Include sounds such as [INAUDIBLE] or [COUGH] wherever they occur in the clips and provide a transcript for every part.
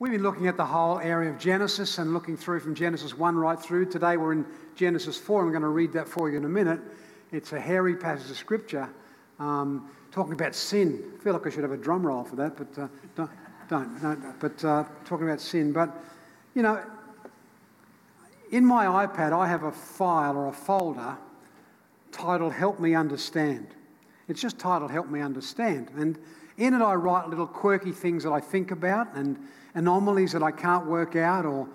We've been looking at the whole area of Genesis and looking through from Genesis 1 right through. Today we're in Genesis 4. I'm going to read that for you in a minute. It's a hairy passage of scripture um, talking about sin. I feel like I should have a drum roll for that, but uh, don't, don't, don't. But uh, talking about sin. But, you know, in my iPad, I have a file or a folder titled Help Me Understand. It's just titled Help Me Understand. And in it, I write little quirky things that I think about and anomalies that I can't work out or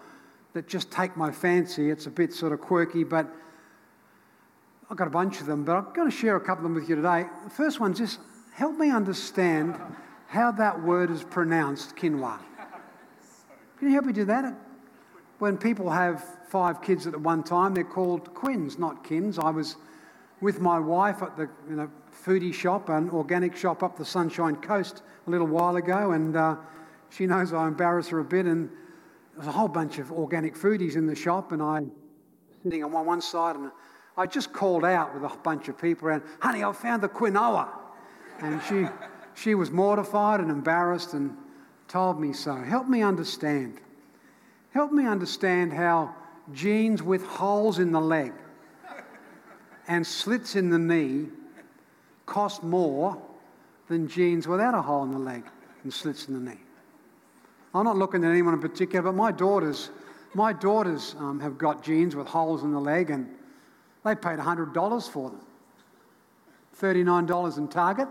that just take my fancy. It's a bit sort of quirky, but I've got a bunch of them, but I'm going to share a couple of them with you today. The first one's just help me understand how that word is pronounced, quinoa. Can you help me do that? When people have five kids at one time, they're called quins, not kins. I was with my wife at the you know, foodie shop, an organic shop up the Sunshine Coast a little while ago, and uh, she knows I embarrass her a bit, and there's a whole bunch of organic foodies in the shop, and I'm sitting on one side, and I just called out with a bunch of people around, honey, I found the quinoa. And she, she was mortified and embarrassed and told me so. Help me understand. Help me understand how jeans with holes in the leg and slits in the knee cost more than jeans without a hole in the leg and slits in the knee. I'm not looking at anyone in particular, but my daughters, my daughters um, have got jeans with holes in the leg, and they paid $100 for them. $39 in Target,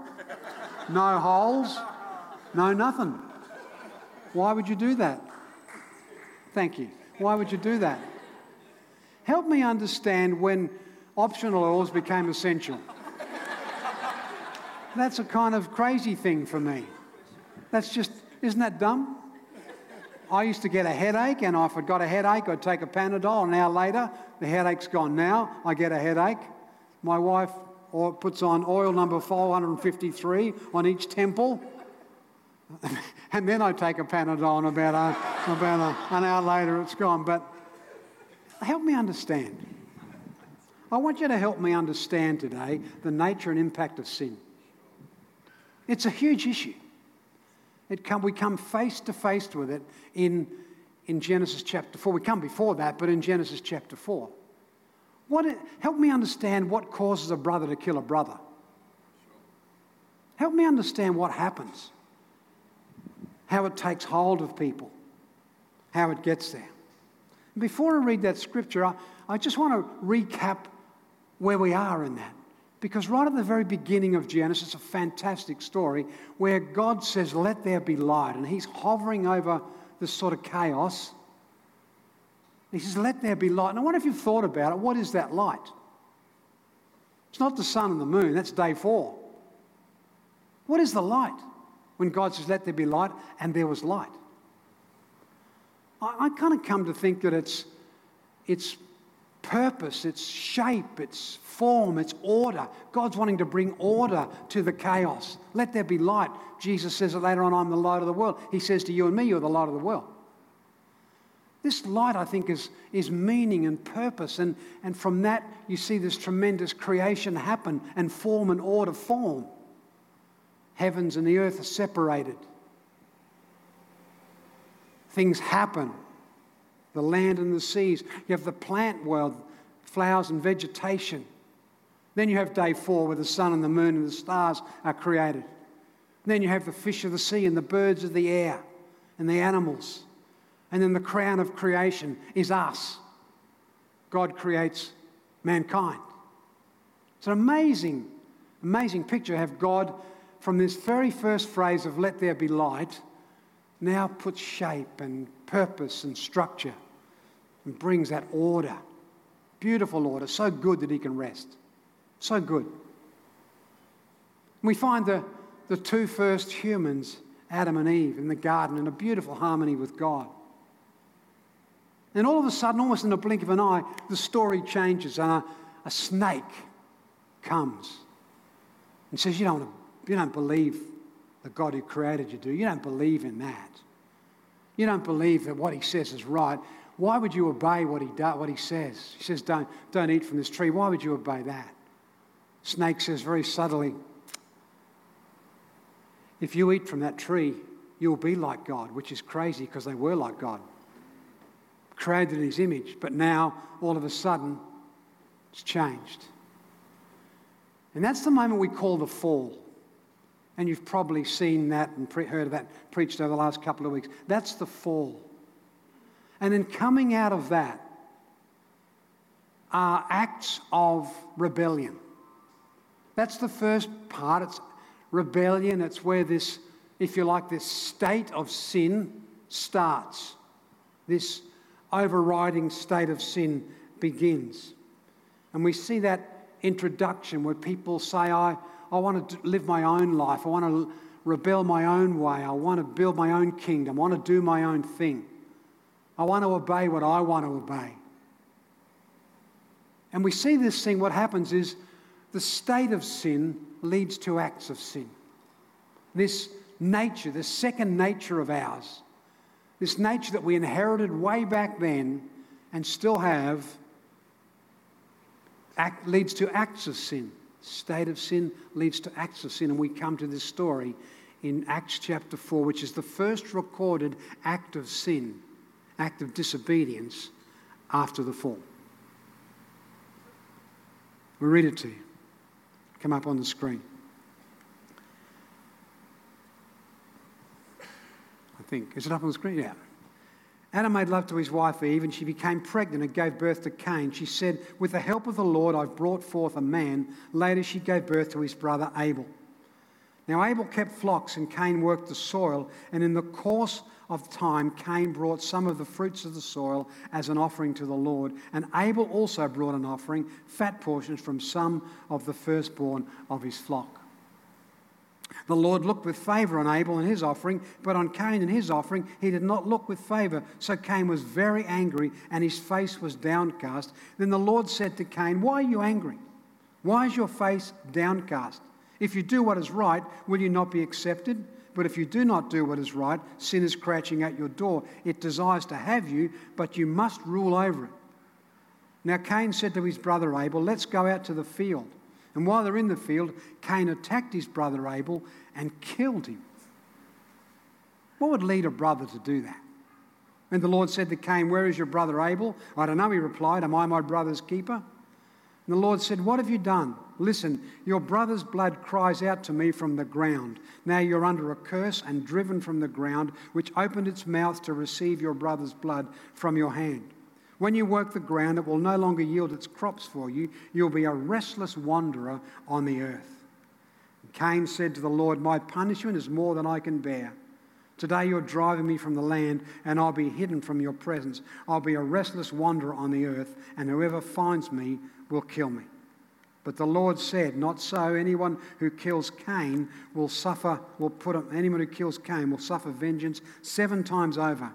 no holes, no nothing. Why would you do that? Thank you. Why would you do that? Help me understand when optional oils became essential. That's a kind of crazy thing for me. That's just, isn't that dumb? I used to get a headache, and if I got a headache, I'd take a Panadol. An hour later, the headache's gone. Now I get a headache. My wife puts on oil number 453 on each temple. [LAUGHS] and then I take a Panadol, and about, a, about a, an hour later, it's gone. But help me understand. I want you to help me understand today the nature and impact of sin. It's a huge issue. It come, we come face to face with it in, in Genesis chapter 4. We come before that, but in Genesis chapter 4. What help me understand what causes a brother to kill a brother. Help me understand what happens, how it takes hold of people, how it gets there. Before I read that scripture, I, I just want to recap where we are in that. Because right at the very beginning of Genesis, a fantastic story where God says, Let there be light. And He's hovering over this sort of chaos. He says, Let there be light. And I wonder if you've thought about it. What is that light? It's not the sun and the moon, that's day four. What is the light? When God says, Let there be light, and there was light. I, I kind of come to think that it's, it's purpose, its shape, its form, its order. God's wanting to bring order to the chaos. Let there be light. Jesus says it later on, I'm the light of the world. He says to you and me, You're the light of the world. This light, I think, is, is meaning and purpose. And, and from that, you see this tremendous creation happen and form and order form. Heavens and the earth are separated. Things happen the land and the seas. You have the plant world, flowers and vegetation. Then you have day four where the sun and the moon and the stars are created. Then you have the fish of the sea and the birds of the air and the animals. And then the crown of creation is us. God creates mankind. It's an amazing, amazing picture. Have God, from this very first phrase of let there be light, now puts shape and purpose and structure and brings that order. Beautiful order, so good that he can rest. So good. We find the, the two first humans, Adam and Eve, in the garden in a beautiful harmony with God. And all of a sudden, almost in the blink of an eye, the story changes and a, a snake comes and says, you don't, you don't believe the God who created you, do you? You don't believe in that. You don't believe that what he says is right. Why would you obey what he, does, what he says? He says, don't, don't eat from this tree. Why would you obey that? Snake says very subtly, if you eat from that tree, you'll be like God, which is crazy because they were like God. Created in his image, but now all of a sudden it's changed. And that's the moment we call the fall. And you've probably seen that and pre- heard of that preached over the last couple of weeks. That's the fall. And then coming out of that are acts of rebellion. That's the first part. It's rebellion. It's where this, if you like, this state of sin starts. This overriding state of sin begins. And we see that introduction where people say, I, I want to live my own life. I want to rebel my own way. I want to build my own kingdom. I want to do my own thing. I want to obey what I want to obey. And we see this thing, what happens is the state of sin leads to acts of sin. This nature, this second nature of ours, this nature that we inherited way back then and still have, act, leads to acts of sin. State of sin leads to acts of sin. And we come to this story in Acts chapter 4, which is the first recorded act of sin, act of disobedience after the fall. We'll read it to you. Come up on the screen. I think. Is it up on the screen? Yeah. Adam made love to his wife Eve, and she became pregnant and gave birth to Cain. She said, With the help of the Lord, I've brought forth a man. Later, she gave birth to his brother Abel. Now, Abel kept flocks, and Cain worked the soil. And in the course of time, Cain brought some of the fruits of the soil as an offering to the Lord. And Abel also brought an offering, fat portions from some of the firstborn of his flock. The Lord looked with favor on Abel and his offering, but on Cain and his offering he did not look with favor. So Cain was very angry and his face was downcast. Then the Lord said to Cain, Why are you angry? Why is your face downcast? If you do what is right, will you not be accepted? But if you do not do what is right, sin is crouching at your door. It desires to have you, but you must rule over it. Now Cain said to his brother Abel, Let's go out to the field. And while they're in the field, Cain attacked his brother Abel and killed him. What would lead a brother to do that? And the Lord said to Cain, Where is your brother Abel? I don't know, he replied, Am I my brother's keeper? And the Lord said, What have you done? Listen, your brother's blood cries out to me from the ground. Now you're under a curse and driven from the ground, which opened its mouth to receive your brother's blood from your hand. When you work the ground, it will no longer yield its crops for you. You'll be a restless wanderer on the earth. Cain said to the Lord, My punishment is more than I can bear. Today you're driving me from the land, and I'll be hidden from your presence. I'll be a restless wanderer on the earth, and whoever finds me will kill me. But the Lord said, Not so. Anyone who kills Cain will suffer, will put anyone who kills Cain will suffer vengeance seven times over.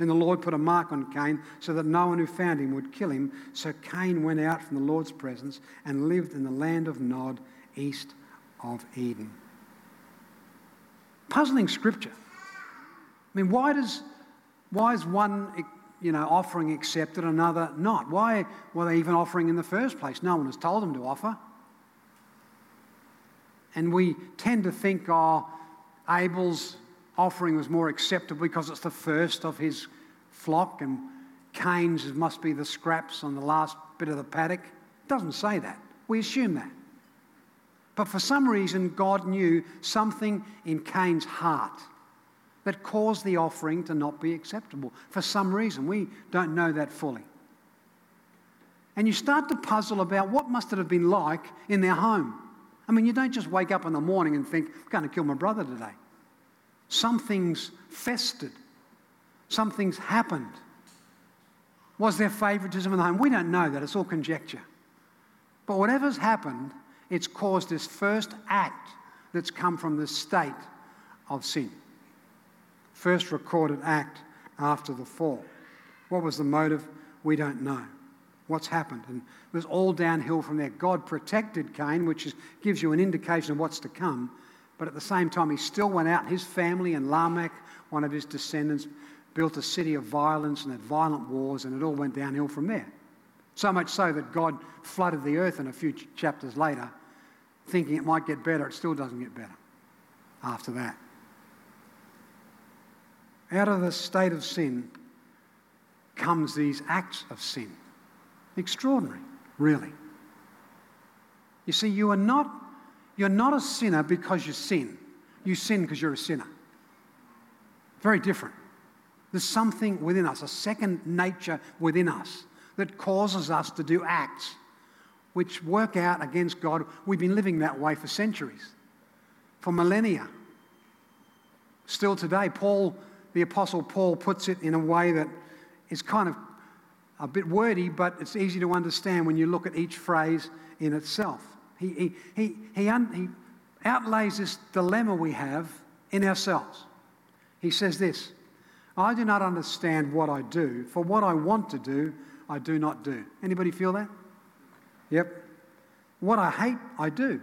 And the Lord put a mark on Cain so that no one who found him would kill him. So Cain went out from the Lord's presence and lived in the land of Nod, east of Eden. Puzzling scripture. I mean, why does why is one you know offering accepted, another not? Why were they even offering in the first place? No one has told them to offer. And we tend to think, oh, Abel's offering was more acceptable because it's the first of his flock, and Cain's must be the scraps on the last bit of the paddock. It doesn't say that. We assume that. But for some reason, God knew something in Cain's heart that caused the offering to not be acceptable. For some reason, we don't know that fully. And you start to puzzle about what must it have been like in their home. I mean, you don't just wake up in the morning and think, I'm going to kill my brother today. Something's festered. Something's happened. Was there favoritism in the home? We don't know that. It's all conjecture. But whatever's happened, it's caused this first act that's come from the state of sin. First recorded act after the fall. What was the motive? We don't know. What's happened? And it was all downhill from there. God protected Cain, which is, gives you an indication of what's to come. But at the same time, he still went out. His family and Lamech, one of his descendants, built a city of violence and had violent wars, and it all went downhill from there. So much so that God flooded the earth, and a few chapters later, thinking it might get better, it still doesn't get better after that. Out of the state of sin comes these acts of sin. Extraordinary, really. You see, you are not, you're not a sinner because you sin. You sin because you're a sinner. Very different. There's something within us, a second nature within us, that causes us to do acts which work out against God. We've been living that way for centuries, for millennia. Still today, Paul, the Apostle Paul, puts it in a way that is kind of a bit wordy, but it's easy to understand when you look at each phrase in itself. He, he, he, he, un, he outlays this dilemma we have in ourselves. He says this I do not understand what I do, for what I want to do, I do not do. Anybody feel that? Yep. What I hate, I do.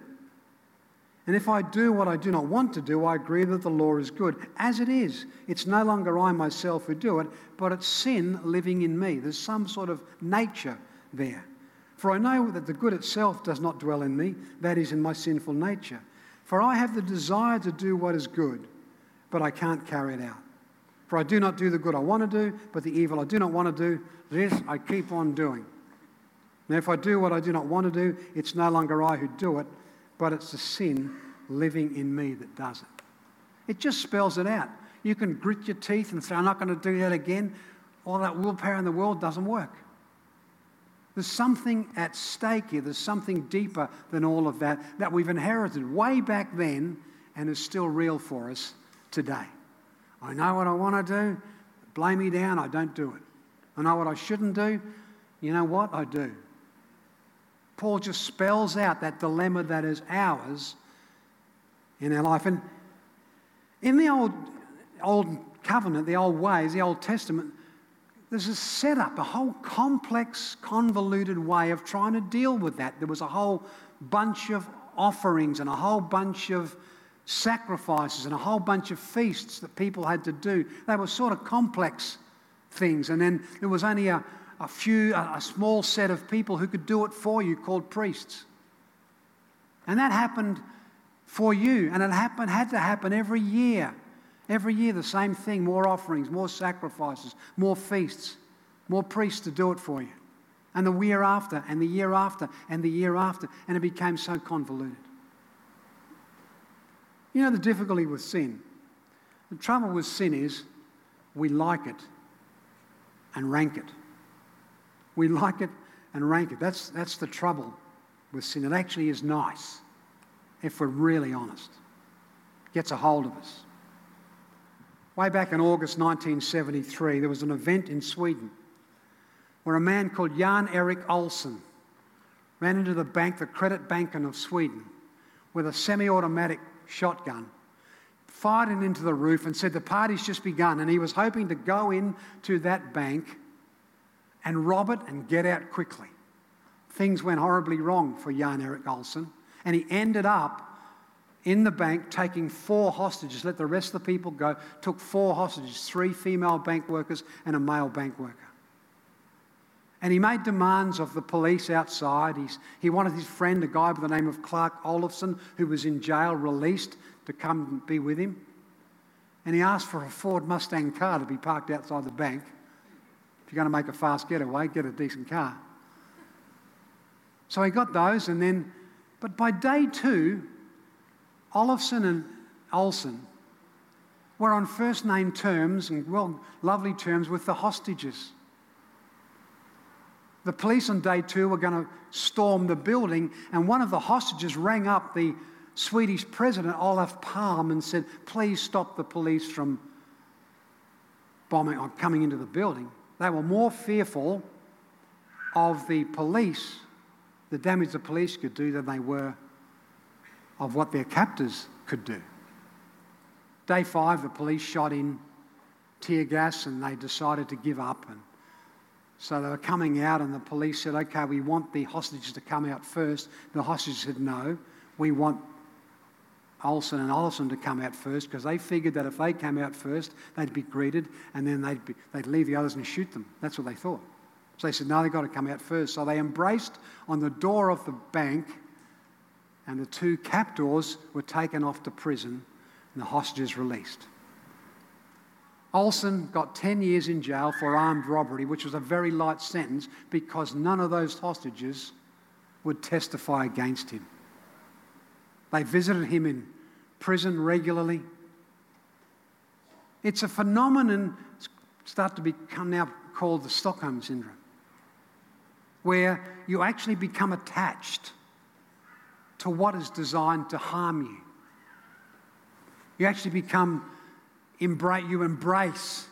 And if I do what I do not want to do, I agree that the law is good. As it is, it's no longer I myself who do it, but it's sin living in me. There's some sort of nature there. For I know that the good itself does not dwell in me, that is, in my sinful nature. For I have the desire to do what is good, but I can't carry it out. For I do not do the good I want to do, but the evil I do not want to do, this I keep on doing. Now, if I do what I do not want to do, it's no longer I who do it, but it's the sin living in me that does it. It just spells it out. You can grit your teeth and say, I'm not going to do that again. All that willpower in the world doesn't work. There's something at stake here. There's something deeper than all of that that we've inherited way back then and is still real for us today. I know what I want to do. Blame me down. I don't do it. I know what I shouldn't do. You know what? I do. Paul just spells out that dilemma that is ours in our life. And in the old, old covenant, the old ways, the Old Testament, there's a setup, a whole complex, convoluted way of trying to deal with that. There was a whole bunch of offerings and a whole bunch of sacrifices and a whole bunch of feasts that people had to do. They were sort of complex things. And then there was only a, a few, a, small set of people who could do it for you called priests. And that happened for you. And it happened, had to happen every year. Every year, the same thing more offerings, more sacrifices, more feasts, more priests to do it for you. And the year after, and the year after, and the year after. And it became so convoluted. You know the difficulty with sin? The trouble with sin is we like it and rank it. We like it and rank it. That's, that's the trouble with sin. It actually is nice if we're really honest. It gets a hold of us. Way back in August 1973, there was an event in Sweden where a man called Jan Erik Olsson ran into the bank, the Credit Banken of Sweden, with a semi automatic shotgun, fired into the roof, and said, The party's just begun. And he was hoping to go in to that bank and rob it and get out quickly. Things went horribly wrong for Jan Erik Olsson, and he ended up in the bank taking four hostages, let the rest of the people go, took four hostages, three female bank workers and a male bank worker. And he made demands of the police outside. He's, he wanted his friend, a guy by the name of Clark Olofsson, who was in jail, released, to come be with him. And he asked for a Ford Mustang car to be parked outside the bank. You're going to make a fast getaway, get a decent car. So he got those, and then, but by day two, Olofsson and Olsson were on first name terms and well, lovely terms with the hostages. The police on day two were going to storm the building, and one of the hostages rang up the Swedish president, Olof Palme, and said, Please stop the police from bombing or coming into the building. They were more fearful of the police, the damage the police could do, than they were of what their captors could do. Day five, the police shot in tear gas and they decided to give up. And so they were coming out, and the police said, Okay, we want the hostages to come out first. The hostages said, No, we want Olsson and Olsson to come out first because they figured that if they came out first, they'd be greeted and then they'd, be, they'd leave the others and shoot them. That's what they thought. So they said, no, they've got to come out first. So they embraced on the door of the bank, and the two captors were taken off to prison, and the hostages released. Olsson got 10 years in jail for armed robbery, which was a very light sentence because none of those hostages would testify against him. They visited him in prison regularly. It's a phenomenon start to become now called the Stockholm syndrome, where you actually become attached to what is designed to harm you. You actually become embrace, you embrace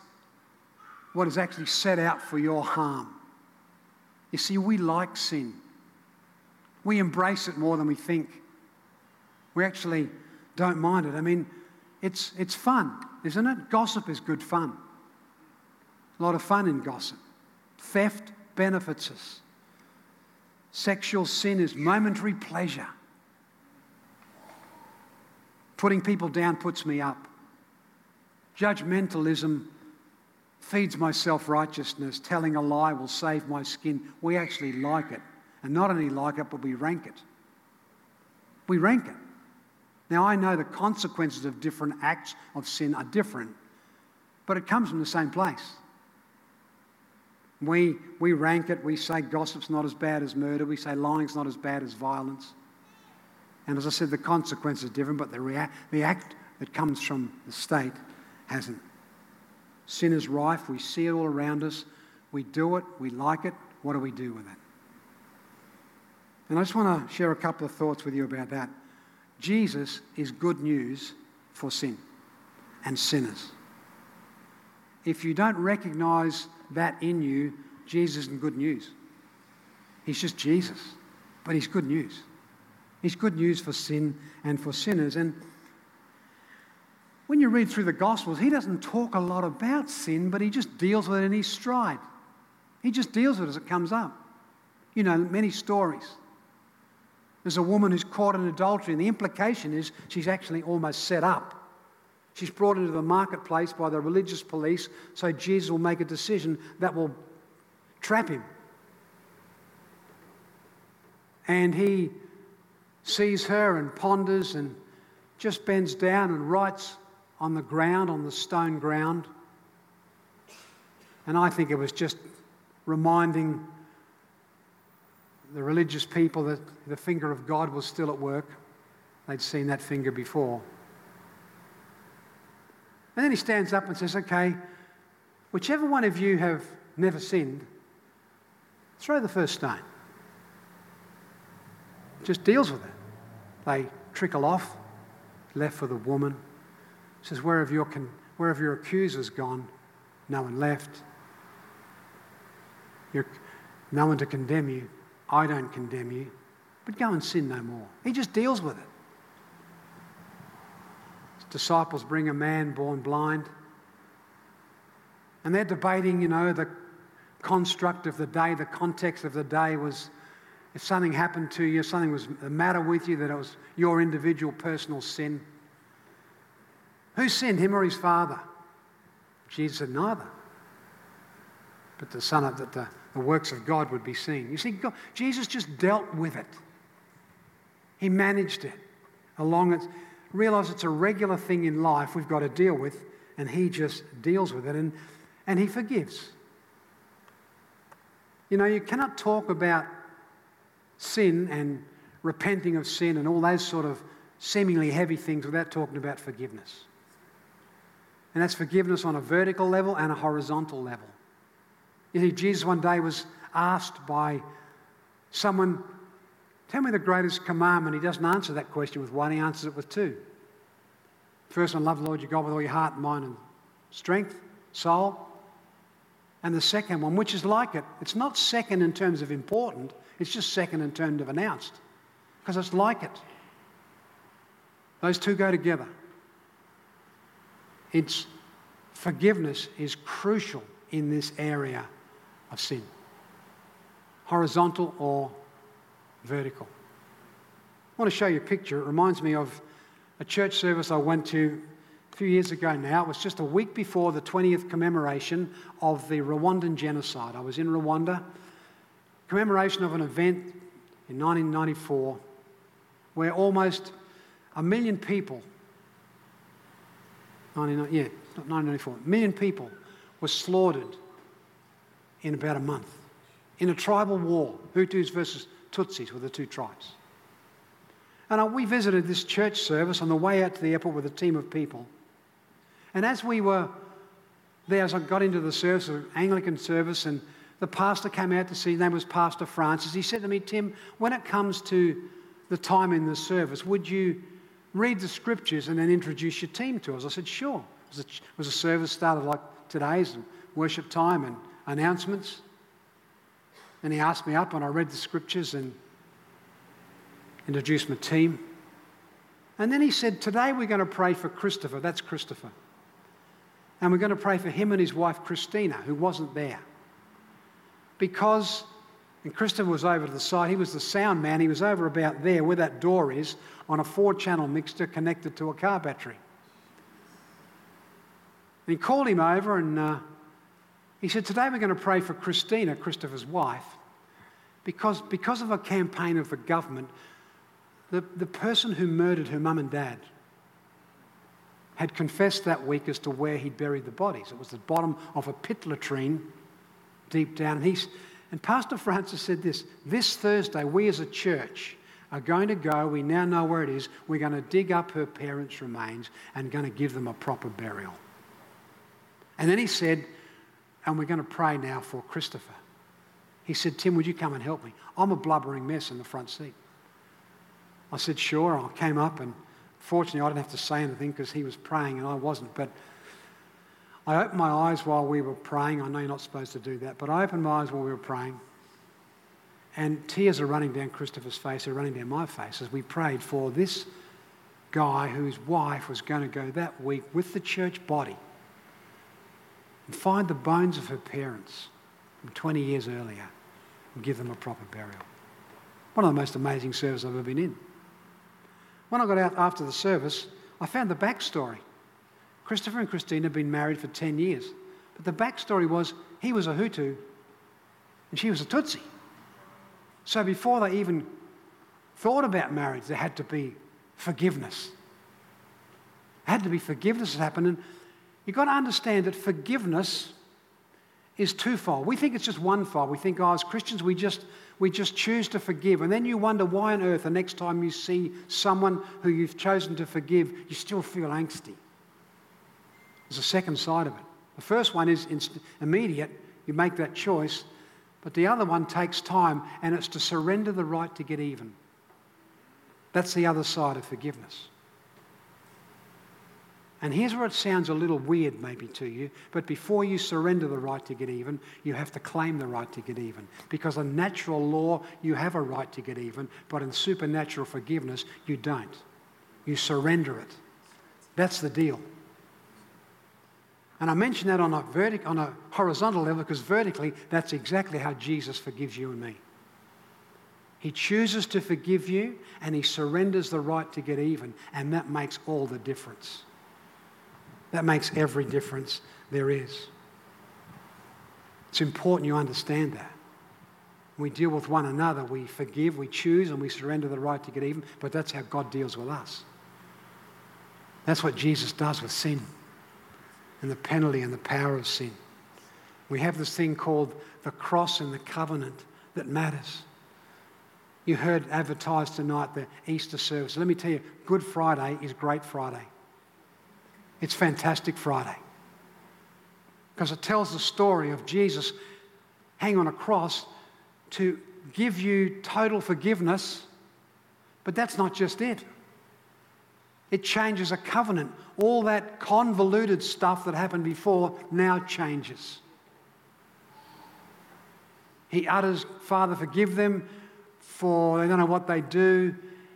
what is actually set out for your harm. You see, we like sin. We embrace it more than we think. We actually don't mind it. I mean, it's, it's fun, isn't it? Gossip is good fun. A lot of fun in gossip. Theft benefits us. Sexual sin is momentary pleasure. Putting people down puts me up. Judgmentalism feeds my self righteousness. Telling a lie will save my skin. We actually like it. And not only like it, but we rank it. We rank it. Now, I know the consequences of different acts of sin are different, but it comes from the same place. We, we rank it, we say gossip's not as bad as murder, we say lying's not as bad as violence. And as I said, the consequence is different, but the, rea- the act that comes from the state hasn't. Sin is rife. We see it all around us. We do it. We like it. What do we do with it? And I just want to share a couple of thoughts with you about that. Jesus is good news for sin and sinners. If you don't recognize that in you, Jesus isn't good news. He's just Jesus, but he's good news. He's good news for sin and for sinners. And when you read through the Gospels, he doesn't talk a lot about sin, but he just deals with it in his stride. He just deals with it as it comes up. You know, many stories. There's a woman who's caught in adultery, and the implication is she's actually almost set up. She's brought into the marketplace by the religious police, so Jesus will make a decision that will trap him. And he sees her and ponders and just bends down and writes on the ground, on the stone ground. And I think it was just reminding the religious people that the finger of God was still at work. They'd seen that finger before. And then he stands up and says, Okay, whichever one of you have never sinned, throw the first stone. Just deals with it. They trickle off, left for the woman says, Where have your, con- where have your accusers gone? No one left. You're, no one to condemn you. I don't condemn you. But go and sin no more. He just deals with it. His disciples bring a man born blind. And they're debating, you know, the construct of the day, the context of the day was if something happened to you, something was the matter with you, that it was your individual personal sin. Who sinned, him or his father? Jesus said, Neither. But the Son of that the, the works of God would be seen. You see, God, Jesus just dealt with it. He managed it along it. Realize it's a regular thing in life we've got to deal with, and he just deals with it and, and he forgives. You know, you cannot talk about sin and repenting of sin and all those sort of seemingly heavy things without talking about forgiveness. And that's forgiveness on a vertical level and a horizontal level. You see, Jesus one day was asked by someone, Tell me the greatest commandment. He doesn't answer that question with one, he answers it with two. First one, love the Lord your God with all your heart, mind, and strength, soul. And the second one, which is like it, it's not second in terms of important, it's just second in terms of announced, because it's like it. Those two go together. It's forgiveness is crucial in this area of sin, horizontal or vertical. I want to show you a picture. It reminds me of a church service I went to a few years ago now. It was just a week before the 20th commemoration of the Rwandan genocide. I was in Rwanda, commemoration of an event in 1994 where almost a million people 99, yeah, not 1994, a million people were slaughtered in about a month in a tribal war, Hutus versus Tutsis were the two tribes. And uh, we visited this church service on the way out to the airport with a team of people. And as we were there, as I got into the service, an Anglican service, and the pastor came out to see, his name was Pastor Francis. He said to me, Tim, when it comes to the time in the service, would you read the scriptures and then introduce your team to us? I said, sure. It was a, it was a service started like today's, worship time and announcements. And he asked me up, and I read the scriptures and introduced my team. And then he said, Today we're going to pray for Christopher. That's Christopher. And we're going to pray for him and his wife, Christina, who wasn't there. Because, and Christopher was over to the side, he was the sound man. He was over about there where that door is on a four channel mixer connected to a car battery. And he called him over and uh, he said, Today we're going to pray for Christina, Christopher's wife, because, because of a campaign of the government, the, the person who murdered her mum and dad had confessed that week as to where he'd buried the bodies. It was the bottom of a pit latrine deep down. And, he's, and Pastor Francis said this this Thursday, we as a church are going to go, we now know where it is, we're going to dig up her parents' remains and going to give them a proper burial. And then he said, and we're going to pray now for Christopher. He said, Tim, would you come and help me? I'm a blubbering mess in the front seat. I said, sure. I came up, and fortunately, I didn't have to say anything because he was praying and I wasn't. But I opened my eyes while we were praying. I know you're not supposed to do that, but I opened my eyes while we were praying. And tears are running down Christopher's face, they're running down my face as we prayed for this guy whose wife was going to go that week with the church body and find the bones of her parents from 20 years earlier and give them a proper burial. One of the most amazing services I've ever been in. When I got out after the service, I found the backstory. Christopher and Christine had been married for 10 years. But the backstory was he was a Hutu and she was a Tutsi. So before they even thought about marriage, there had to be forgiveness. There had to be forgiveness that happened. And You've got to understand that forgiveness is twofold. We think it's just one fold. We think, oh, as Christians, we just, we just choose to forgive. And then you wonder why on earth the next time you see someone who you've chosen to forgive, you still feel angsty. There's a second side of it. The first one is inst- immediate, you make that choice. But the other one takes time, and it's to surrender the right to get even. That's the other side of forgiveness. And here's where it sounds a little weird, maybe, to you, but before you surrender the right to get even, you have to claim the right to get even. Because in natural law, you have a right to get even, but in supernatural forgiveness, you don't. You surrender it. That's the deal. And I mention that on a, vertic- on a horizontal level because vertically, that's exactly how Jesus forgives you and me. He chooses to forgive you and he surrenders the right to get even, and that makes all the difference. That makes every difference there is. It's important you understand that. We deal with one another, we forgive, we choose, and we surrender the right to get even, but that's how God deals with us. That's what Jesus does with sin and the penalty and the power of sin. We have this thing called the cross and the covenant that matters. You heard advertised tonight the Easter service. Let me tell you, Good Friday is Great Friday. It's Fantastic Friday because it tells the story of Jesus hanging on a cross to give you total forgiveness. But that's not just it. It changes a covenant. All that convoluted stuff that happened before now changes. He utters, Father, forgive them, for they don't know what they do.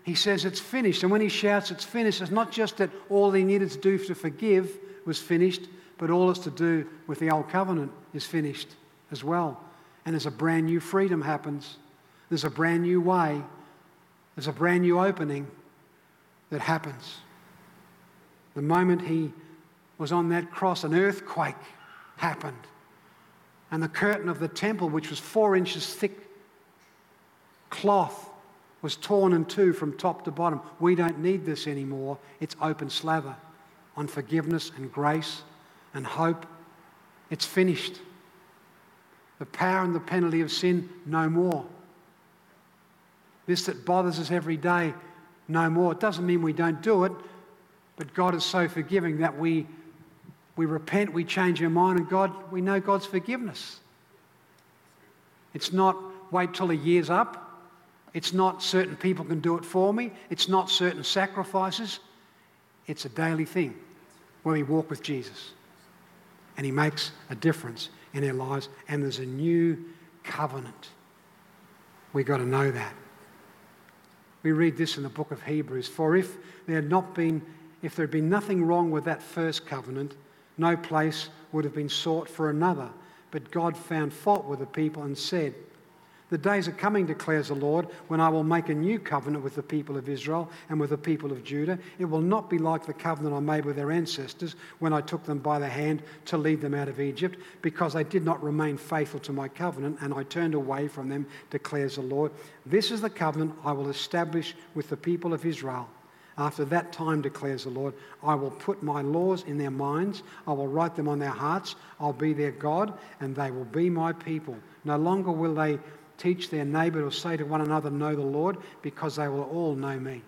He says it's finished. And when he shouts it's finished, it's not just that all he needed to do to forgive was finished, but all it's to do with the old covenant is finished as well. And there's a brand new freedom happens. There's a brand new way. There's a brand new opening that happens. The moment he was on that cross, an earthquake happened. And the curtain of the temple, which was four inches thick cloth, was torn in two from top to bottom. We don't need this anymore. It's open slather on forgiveness and grace and hope. It's finished. The power and the penalty of sin, no more. This that bothers us every day, no more. It doesn't mean we don't do it, but God is so forgiving that we, we repent, we change our mind, and God, we know God's forgiveness. It's not wait till the year's up. It's not certain people can do it for me. It's not certain sacrifices. It's a daily thing where we walk with Jesus. And He makes a difference in our lives. And there's a new covenant. We've got to know that. We read this in the book of Hebrews. For if there had not been, if there had been nothing wrong with that first covenant, no place would have been sought for another. But God found fault with the people and said, the days are coming, declares the Lord, when I will make a new covenant with the people of Israel and with the people of Judah. It will not be like the covenant I made with their ancestors when I took them by the hand to lead them out of Egypt, because they did not remain faithful to my covenant, and I turned away from them, declares the Lord. This is the covenant I will establish with the people of Israel. After that time, declares the Lord, I will put my laws in their minds, I will write them on their hearts, I'll be their God, and they will be my people. No longer will they teach their neighbour to say to one another, Know the Lord, because they will all know me,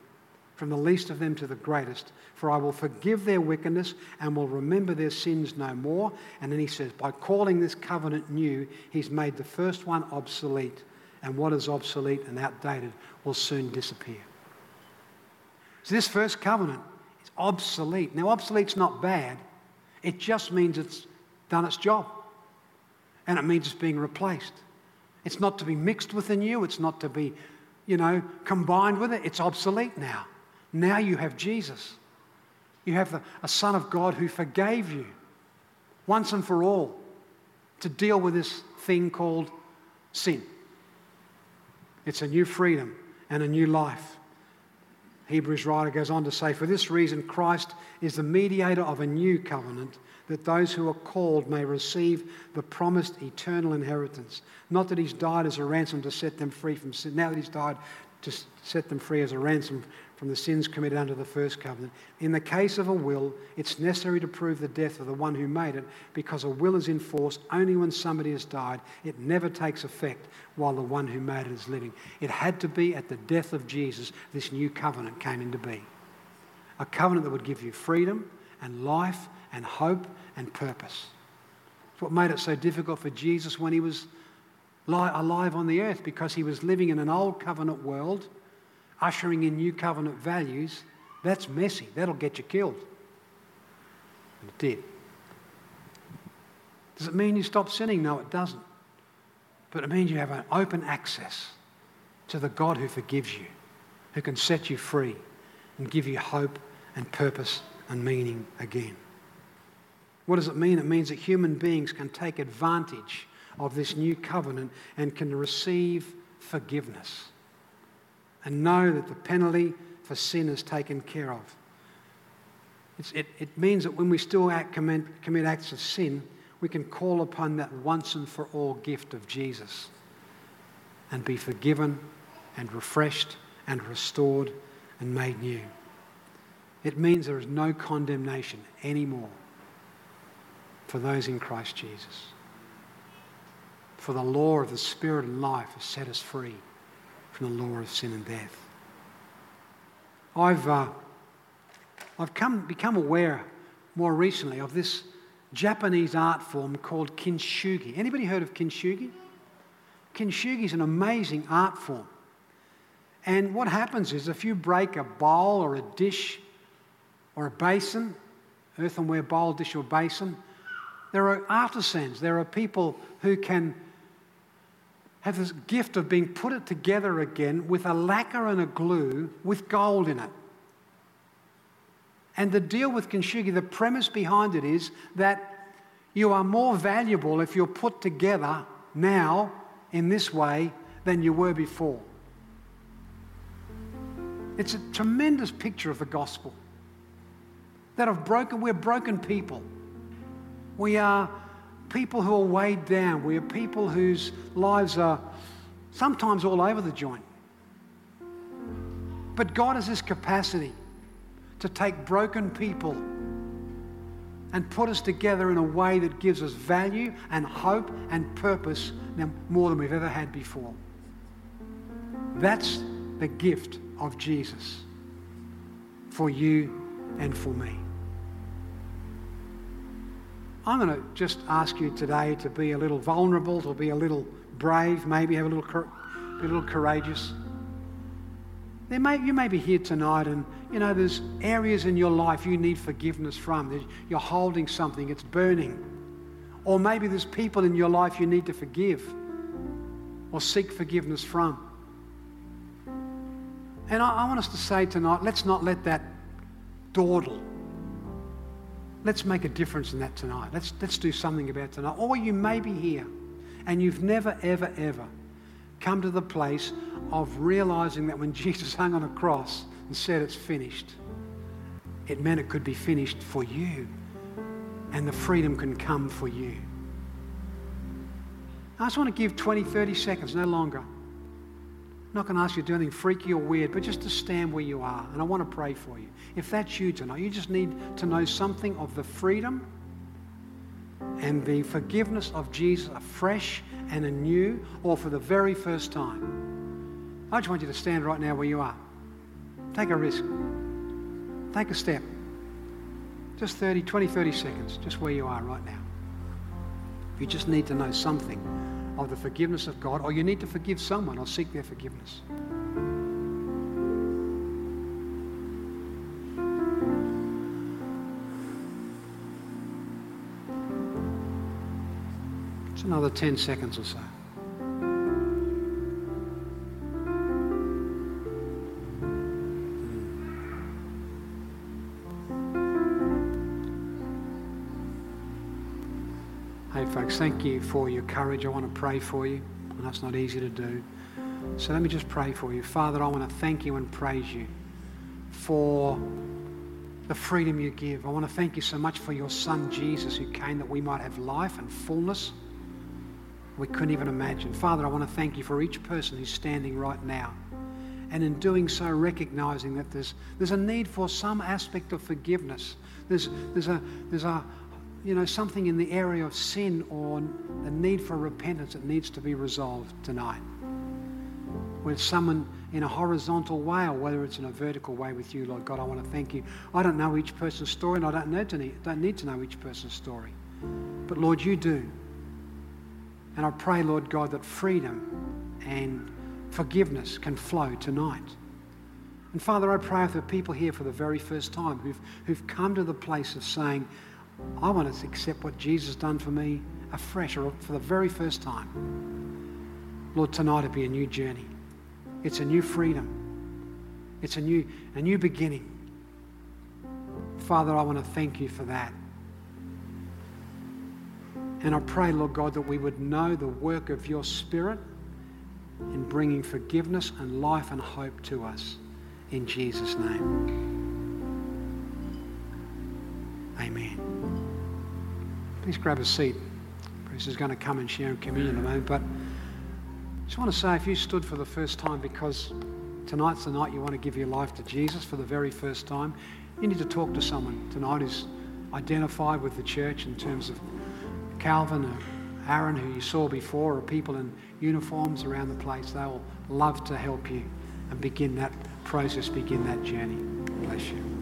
from the least of them to the greatest. For I will forgive their wickedness and will remember their sins no more. And then he says, By calling this covenant new, he's made the first one obsolete. And what is obsolete and outdated will soon disappear. So this first covenant is obsolete. Now, obsolete's not bad, it just means it's done its job. And it means it's being replaced. It's not to be mixed with the new, it's not to be, you know, combined with it. It's obsolete now. Now you have Jesus. You have the, a Son of God who forgave you once and for all to deal with this thing called sin. It's a new freedom and a new life. Hebrews writer goes on to say, For this reason, Christ is the mediator of a new covenant that those who are called may receive the promised eternal inheritance. Not that he's died as a ransom to set them free from sin, now that he's died to set them free as a ransom from the sins committed under the first covenant. In the case of a will, it's necessary to prove the death of the one who made it because a will is in force only when somebody has died. It never takes effect while the one who made it is living. It had to be at the death of Jesus this new covenant came into being. A covenant that would give you freedom and life and hope and purpose. It's what made it so difficult for Jesus when he was alive on the earth because he was living in an old covenant world, ushering in new covenant values. That's messy. That'll get you killed. And it did. Does it mean you stop sinning? No, it doesn't. But it means you have an open access to the God who forgives you, who can set you free and give you hope and purpose and meaning again. What does it mean? It means that human beings can take advantage of this new covenant and can receive forgiveness and know that the penalty for sin is taken care of. It, it, means that when we still act, commit, commit acts of sin, we can call upon that once and for all gift of Jesus and be forgiven and refreshed and restored and made new. It means there is no condemnation anymore for those in Christ Jesus. For the law of the Spirit and life has set us free from the law of sin and death. I've, uh, I've come, become aware more recently of this Japanese art form called kintsugi. Anybody heard of kintsugi? Kintsugi is an amazing art form. And what happens is if you break a bowl or a dish or a basin, earthenware bowl, dish, or basin, there are artisans, there are people who can have this gift of being put it together again with a lacquer and a glue with gold in it. And the deal with Kintsugi, the premise behind it is that you are more valuable if you're put together now in this way than you were before. It's a tremendous picture of the gospel. That of broken, we're broken people. We are people who are weighed down. We are people whose lives are sometimes all over the joint. But God has this capacity to take broken people and put us together in a way that gives us value and hope and purpose more than we've ever had before. That's the gift of Jesus for you and for me. I'm going to just ask you today to be a little vulnerable, to be a little brave, maybe have a little, be a little courageous. There may, you may be here tonight and, you know, there's areas in your life you need forgiveness from. You're holding something, it's burning. Or maybe there's people in your life you need to forgive or seek forgiveness from. And I, I want us to say tonight, let's not let that dawdle. Let's make a difference in that tonight. Let's, let's do something about tonight. Or you may be here and you've never, ever, ever come to the place of realizing that when [LAUGHS] Jesus hung on a cross and said it's finished, it meant it could be finished for you and the freedom can come for you. I just want to give 20, 30 seconds, no longer. I'm not going to ask you to do anything freaky or weird, but just to stand where you are. And I want to pray for you. If that's you tonight, you just need to know something of the freedom and the forgiveness of Jesus afresh and anew, or for the very first time. I just want you to stand right now where you are. Take a risk. Take a step. Just 30, 20, 30 seconds, just where you are right now. You just need to know something of the forgiveness of God, or you need to forgive someone or seek their forgiveness. It's another 10 seconds or so. Folks, thank you for your courage. I want to pray for you, and that's not easy to do. So let me just pray for you. Father, I want to thank you and praise you for the freedom you give. I want to thank you so much for your Son, Jesus, who came that we might have life and fullness we couldn't even imagine. Father, I want to thank you for each person who's standing right now. And in doing so, recognizing that there's, there's a need for some aspect of forgiveness. There's, there's, a, there's a, you know, something in the area of sin or the need for repentance that needs to be resolved tonight. With someone in a horizontal way or whether it's in a vertical way with you, Lord God, I want to thank you. I don't know each person's story and I don't, know don't need to know each person's story. But Lord, you do. And I pray, Lord God, that freedom and forgiveness can flow tonight. And Father, I pray for people here for the very first time who've, who've come to the place of saying, I want to accept what Jesus done for me afresh or for the very first time. Lord, tonight it'll be a new journey. It's a new freedom. It's a new, a new beginning. Father, I want to thank you for that. And I pray, Lord God, that we would know the work of your Spirit in bringing forgiveness and life and hope to us. In Jesus' name. Please grab a seat. Bruce is going to come and share and communion in a moment. But I just want to say if you stood for the first time because tonight's the night you want to give your life to Jesus for the very first time, you need to talk to someone tonight who's identified with the church in terms of Calvin or Aaron, who you saw before, or people in uniforms around the place. They'll love to help you and begin that process, begin that journey. Bless you.